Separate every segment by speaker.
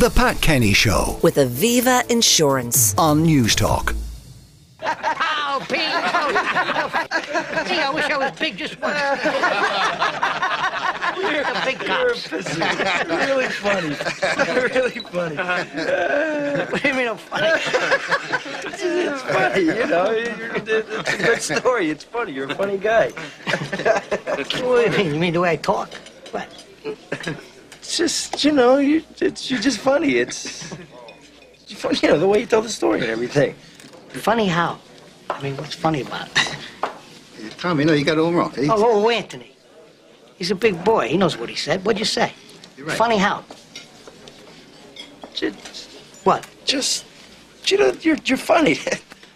Speaker 1: The Pat Kenny Show
Speaker 2: with Aviva Insurance.
Speaker 1: on News Talk.
Speaker 3: Oh, big. Oh, gee, I wish I was big just once. You're a big cops.
Speaker 4: really funny. really funny.
Speaker 3: What do you mean I'm funny?
Speaker 4: It's funny, you know. It's a good story. It's funny. You're a funny guy.
Speaker 3: What do you mean? You mean the way I talk? What?
Speaker 4: It's just, you know, you, it's, you're just funny. It's, it's funny, you know, the way you tell the story and everything.
Speaker 3: Funny how? I mean, what's funny about it?
Speaker 5: Tommy, no, you got it all wrong. He-
Speaker 3: Oh, oh, Anthony. He's a big boy. He knows what he said. What'd you say?
Speaker 5: You're right.
Speaker 3: Funny how?
Speaker 4: Just,
Speaker 3: What?
Speaker 4: just, you know, you're, you're funny.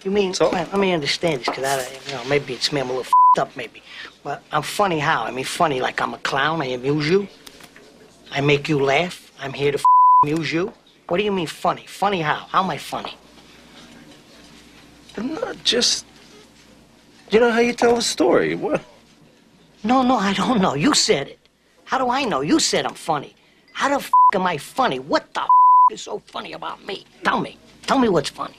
Speaker 3: You mean,
Speaker 4: So?
Speaker 3: well, let me understand this, because I, you know, maybe it's me, I'm a little fed up, maybe. But I'm funny how? I mean, funny like I'm a clown, I amuse you. I make you laugh. I'm here to amuse you. What do you mean funny? Funny how? How am I funny?
Speaker 4: I'm not just, you know how you tell the story. What?
Speaker 3: No, no, I don't know. You said it. How do I know? You said I'm funny. How the f am I funny? What the f is so funny about me? Tell me. Tell me what's funny.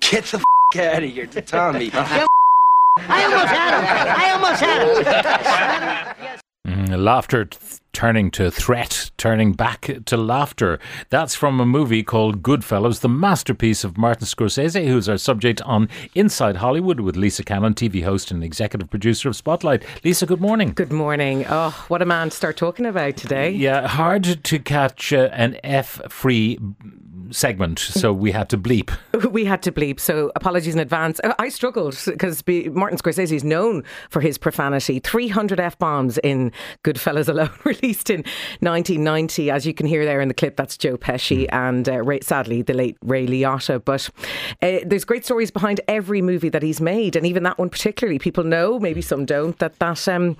Speaker 4: Get the f- out of here, Tommy.
Speaker 3: I almost had him. I almost had him.
Speaker 6: Mm, laughter t- turning to threat, turning back to laughter. That's from a movie called Goodfellas, the masterpiece of Martin Scorsese, who's our subject on Inside Hollywood with Lisa Cannon, TV host and executive producer of Spotlight. Lisa, good morning.
Speaker 7: Good morning. Oh, what a man to start talking about today.
Speaker 6: Yeah, hard to catch uh, an F free segment, so we had to bleep.
Speaker 7: We had to bleep, so apologies in advance. Uh, I struggled because Martin Scorsese is known for his profanity. 300 F bombs in Goodfellas alone, released in 1990. As you can hear there in the clip, that's Joe Pesci and uh, Ray, sadly the late Ray Liotta. But uh, there's great stories behind every movie that he's made, and even that one particularly. People know, maybe some don't, that that um,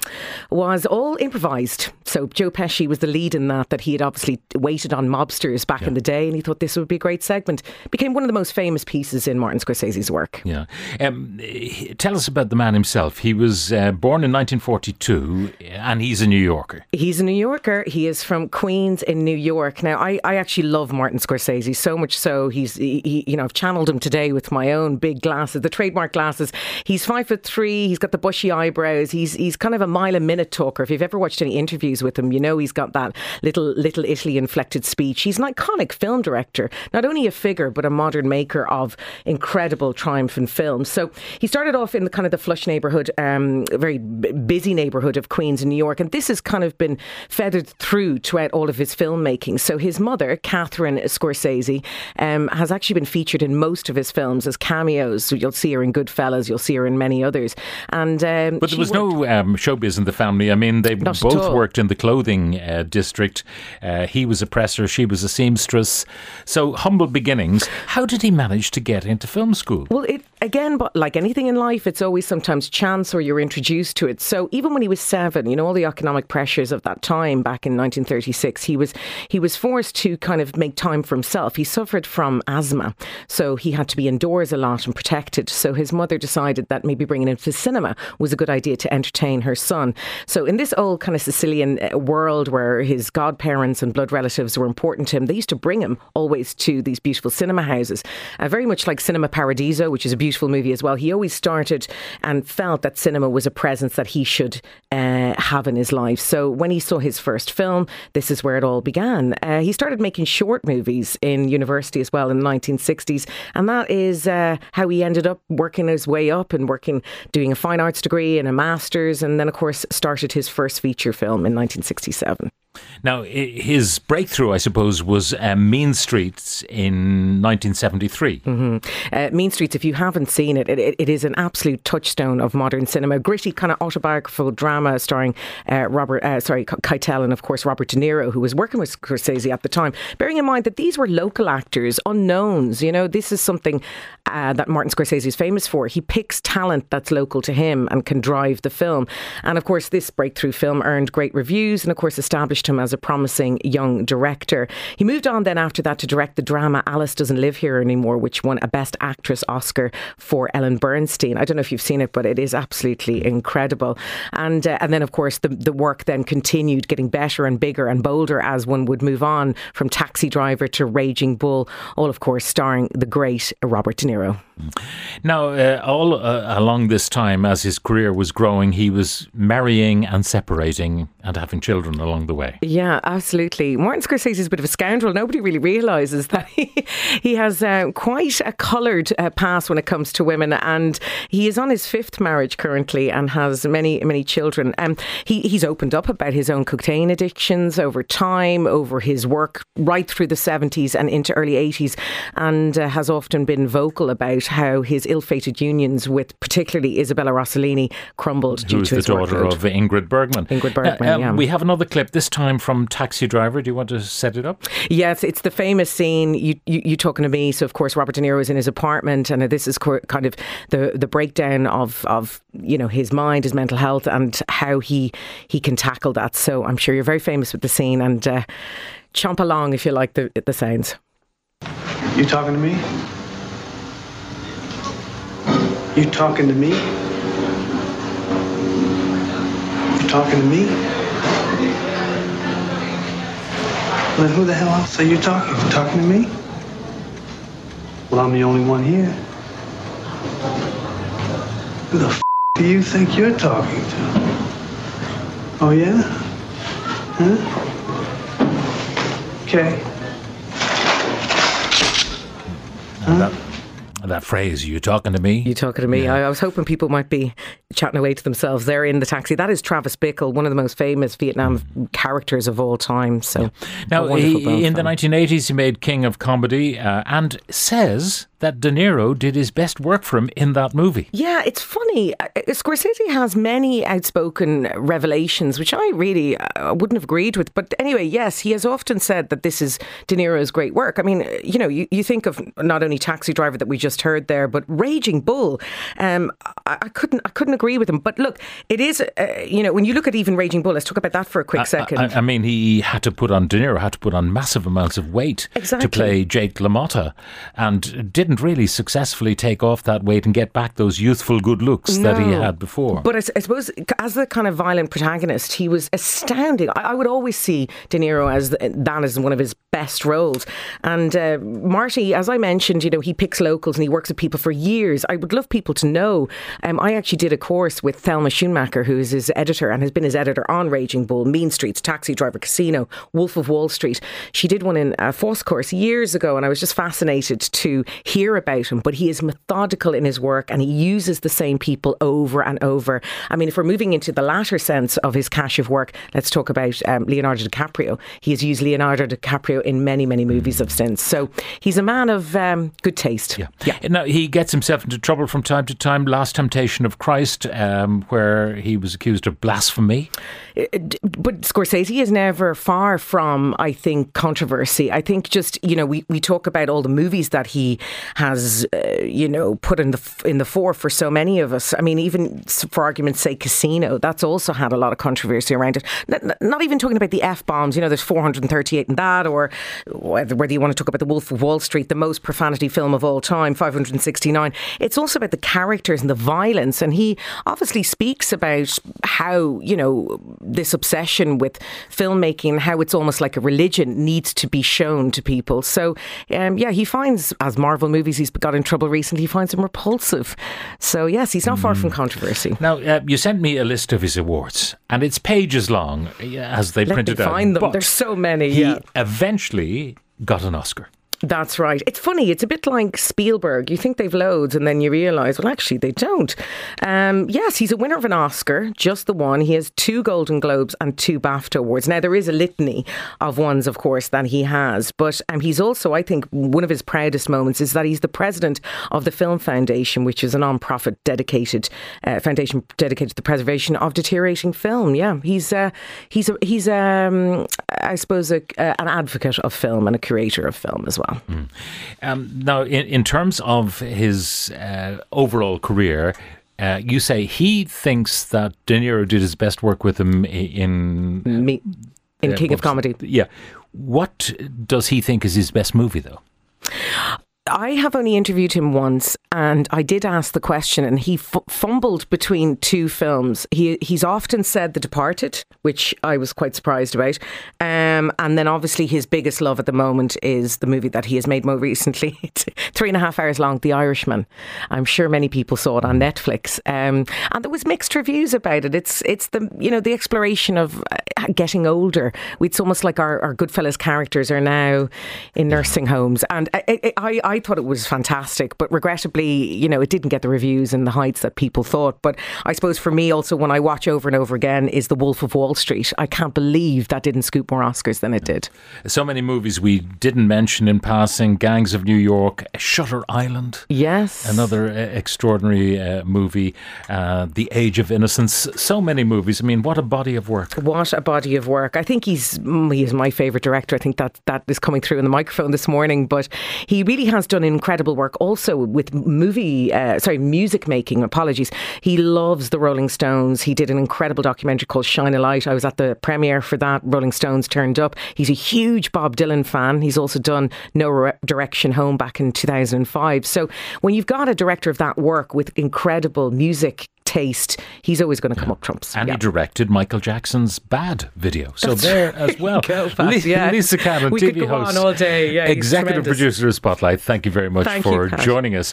Speaker 7: was all improvised. So Joe Pesci was the lead in that. That he had obviously waited on mobsters back in the day, and he thought this would be a great segment. Became one of the most famous pieces in Martin Scorsese's work.
Speaker 6: Yeah. Um, tell us about the man himself. He was uh, born in 1942 and he's a New Yorker.
Speaker 7: He's a New Yorker. He is from Queens in New York. Now, I, I actually love Martin Scorsese so much so he's he, he- you know I've channeled him today with my own big glasses, the trademark glasses. He's five foot three. He's got the bushy eyebrows. He's he's kind of a mile a minute talker. If you've ever watched any interviews with him, you know he's got that little little Italy inflected speech. He's an iconic film director, not only a figure but a modern maker of incredible triumph triumphant films. So he started off in the kind of the flush neighborhood, um, very b- busy neighborhood of Queens in New York, and this has kind of been feathered through throughout all of his filmmaking. So his mother, Catherine Scorsese, um, has actually been featured in most of his films as cameos. So you'll see her in Goodfellas, you'll see her in many others. And um,
Speaker 6: But there was
Speaker 7: worked-
Speaker 6: no um, showbiz in the family. I mean, they both worked in the clothing uh, district. Uh, he was a presser, she was a seamstress. So humble beginnings. How did he manage to get into film school?
Speaker 7: Well, it again, but like anything in life, it's always sometimes chance or you're introduced to it. So even when he was seven, you know, all the economic pressures of that time back in 1936, he was he was forced to kind of make time for himself. He suffered from asthma, so he had to be indoors a lot and protected. So his mother decided that maybe bringing him to cinema was a good idea to entertain her son. So in this old kind of Sicilian uh, world where his godparents and blood relatives were important to him, they used to bring him always to these beautiful cinema houses, uh, very much like Cinema Paradiso, which is a beautiful movie as well. He always started and felt that cinema was a presence that he should uh, have in his life. So when he saw his first film, this is where it all began. Uh, he started making short movies in university as well in the 1960s, and that is uh, how he ended up working his way up and working, doing a fine arts degree and a master's, and then of course started his first feature film in 1967.
Speaker 6: Now, his breakthrough, I suppose, was uh, Mean Streets in 1973.
Speaker 7: Uh, mean Streets, if you haven't seen it, it, it, is an absolute touchstone of modern cinema. Gritty kind of autobiographical drama starring uh, Robert, uh, sorry, Keitel and of course Robert De Niro, who was working with Scorsese at the time. Bearing in mind that these were local actors, unknowns. You know, this is something uh, that Martin Scorsese is famous for. He picks talent that's local to him and can drive the film. And of course, this breakthrough film earned great reviews and of course established him as a promising young director. He moved on then after that to direct the drama Alice Doesn't Live Here Anymore, which won a Best Actress Oscar for Ellen Burstyn. I don't know if you've seen it, but it is absolutely incredible. And uh, and then of course the the work then continued, getting better and bigger and bolder as one would move on from Taxi Driver to Raging Bull, all of course starring the great Robert De Niro.
Speaker 6: Now, uh, all uh, along this time, as his career was growing, he was marrying and separating and having children along the way.
Speaker 7: Yeah, absolutely. Martin Scorsese is a bit of a scoundrel. Nobody really realises that he, he has uh, quite a coloured uh, past when it comes to women, and he is on his fifth marriage currently and has many, many children. Um, he, he's opened up about his own cocaine addictions over time, over his work right through the 70s and into early 80s, and uh, has often been vocal about how his ill-fated unions with particularly Isabella Rossellini crumbled due
Speaker 6: Who's
Speaker 7: to
Speaker 6: the
Speaker 7: his
Speaker 6: daughter
Speaker 7: workload.
Speaker 6: of Ingrid Bergman.
Speaker 7: Ingrid Bergman,
Speaker 6: Uh, um,
Speaker 7: yeah.
Speaker 6: We have another clip, this time from Taxi Driver. Do you want to set it up?
Speaker 7: Yes, it's the famous scene. You, you you talking to me? So of course Robert De Niro is in his apartment, and this is co- kind of the the breakdown of of you know his mind, his mental health, and how he he can tackle that. So I'm sure you're very famous with the scene, and uh, chomp along if you like the the sounds.
Speaker 8: You talking to me? You talking to me? You talking to me? Well, then who the hell else are you talking to? Talking to me? Well, I'm the only one here. Who the f- do you think you're talking to? Oh, yeah? Huh? Okay.
Speaker 6: That, that phrase, you talking to me?
Speaker 7: You talking to me? I, I was hoping people might be chatting away to themselves there in the taxi. That is Travis Bickle, one of the most famous Vietnam characters of all time. So, a
Speaker 6: Now, he, in the 1980s, he made King of Comedy uh, and says that De Niro did his best work for him in that movie.
Speaker 7: Yeah, it's funny. Uh, Scorsese has many outspoken revelations, which I really uh, wouldn't have agreed with. But anyway, yes, he has often said that this is De Niro's great work. I mean, you know, you, you think of not only Taxi Driver that we just heard there, but Raging Bull. Um, I, I couldn't, I couldn't agree with him. But look, it is, uh, you know, when you look at even Raging Bull, let's talk about that for a quick second.
Speaker 6: I, I mean, he had to put on De Niro had to put on massive amounts of weight
Speaker 7: Exactly.
Speaker 6: to play Jake LaMotta, and didn't really successfully take off that weight and get back those youthful good looks that he had before.
Speaker 7: But I, I suppose as the kind of violent protagonist, he was astounding. I, I would always see De Niro as the, that as one of his best roles. And uh, Marty, as I mentioned, you know, he picks locals and he works with people for years. I would love people to know. Um, I actually did a course with Thelma Schoonmaker, who is his editor and has been his editor on Raging Bull, Mean Streets, Taxi Driver, Casino, Wolf of Wall Street. She did one in a Foss course years ago, and I was just fascinated to hear about him. But he is methodical in his work and he uses the same people over and over. I mean, if we're moving into the latter sense of his cache of work, let's talk about um, Leonardo DiCaprio. He has used Leonardo DiCaprio in many, many movies of since. So he's a man of um, good taste.
Speaker 6: Yeah. Now, he gets himself into trouble from time to time. Last Temptation of Christ, um, where he was accused of blasphemy.
Speaker 7: but Scorsese is never far from, I think, controversy. I think just you know we, we talk about all the movies that he has, uh, you know, put in the in the fore for so many of us. I mean, even for argument's sake, Casino that's also had a lot of controversy around it. Not even talking about the f bombs. You know, there's 438 in that, or whether you want to talk about the Wolf of Wall Street, the most profanity film of all time, 569. It's also about the characters and the violence, and he obviously speaks about how you know this obsession with filmmaking, how it's almost like a religion, needs to be shown to people. So, um, yeah, he finds as Marvel movies he's got in trouble recently, he finds them repulsive. So, yes, he's not far
Speaker 6: Mm.
Speaker 7: from controversy.
Speaker 6: Now, uh, you sent me a list of his awards, and it's pages long, as they
Speaker 7: Let me
Speaker 6: printed out.
Speaker 7: find them.
Speaker 6: But
Speaker 7: There's so many.
Speaker 6: He
Speaker 7: yeah.
Speaker 6: eventually got an Oscar.
Speaker 7: That's right. It's funny. It's a bit like Spielberg. You think they've loads, and then you realise, well, actually, they don't. Um, yes, he's a winner of an Oscar, just the one. He has two Golden Globes and two BAFTA awards. Now, there is a litany of ones, of course, that he has, but um, he's also, I think, one of his proudest moments is that he's the president of the Film Foundation, which is a non-profit dedicated uh, foundation dedicated to the preservation of deteriorating film. Yeah, he's uh, he's a, he's um, I suppose a, an advocate of film and a curator of film as well.
Speaker 6: Um, now, in, in terms of his uh, overall career, uh, you say he thinks that De Niro did his best work with him in
Speaker 7: Me, in
Speaker 6: Uh,
Speaker 7: King of Comedy.
Speaker 6: Yeah. What does he think is his best movie, though?
Speaker 7: I have only interviewed him once, and I did ask the question, and he f- fumbled between two films. He he's often said The Departed, which I was quite surprised about, um, and then obviously his biggest love at the moment is the movie that he has made more recently, three and a half hours long, The Irishman. I'm sure many people saw it on Netflix, um, and there was mixed reviews about it. It's it's the you know the exploration of uh, getting older. It's almost like our, our Goodfellas characters are now in nursing homes, and I, I, I thought it was fantastic, but regrettably, you know, it didn't get the reviews and the heights that people thought. But I suppose for me, also when I watch over and over again, is The Wolf of Wall Street. I can't believe that didn't scoop more Oscars than it did.
Speaker 6: So many movies we didn't mention in passing Gangs of New York, Shutter Island.
Speaker 7: Yes,
Speaker 6: Another uh, extraordinary uh, movie, uh, The Age of Innocence. So many movies. I mean, what a body of work.
Speaker 7: What a body of work! I think he's mm, he is my favourite director. I think that that is coming through in the microphone this morning. But he really has done incredible work also with movie, uh, sorry, music making. Apologies. He loves the Rolling Stones. He did an incredible documentary called Shine a Light. I was at the premiere for that. Rolling Stones turned up. He's a huge Bob Dylan fan. He's also done No Re- Direction Home back in 2005. So when you've got a director of that work with incredible music taste, he's always going to come up trumps.
Speaker 6: And
Speaker 7: Yeah.
Speaker 6: he directed Michael Jackson's Bad video. So there as well.
Speaker 7: Go, Pat,
Speaker 6: Lisa,
Speaker 7: yeah.
Speaker 6: Lisa Cannon,
Speaker 7: We
Speaker 6: TV
Speaker 7: could go
Speaker 6: host.
Speaker 7: on all day. Yeah,
Speaker 6: executive producer of Spotlight. Thank you very much
Speaker 7: Thank
Speaker 6: for
Speaker 7: you,
Speaker 6: joining us.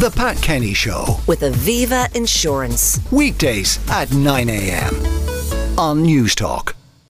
Speaker 1: The Pat Kenny Show.
Speaker 2: With Aviva Insurance.
Speaker 1: Weekdays at 9 a.m. on News Talk.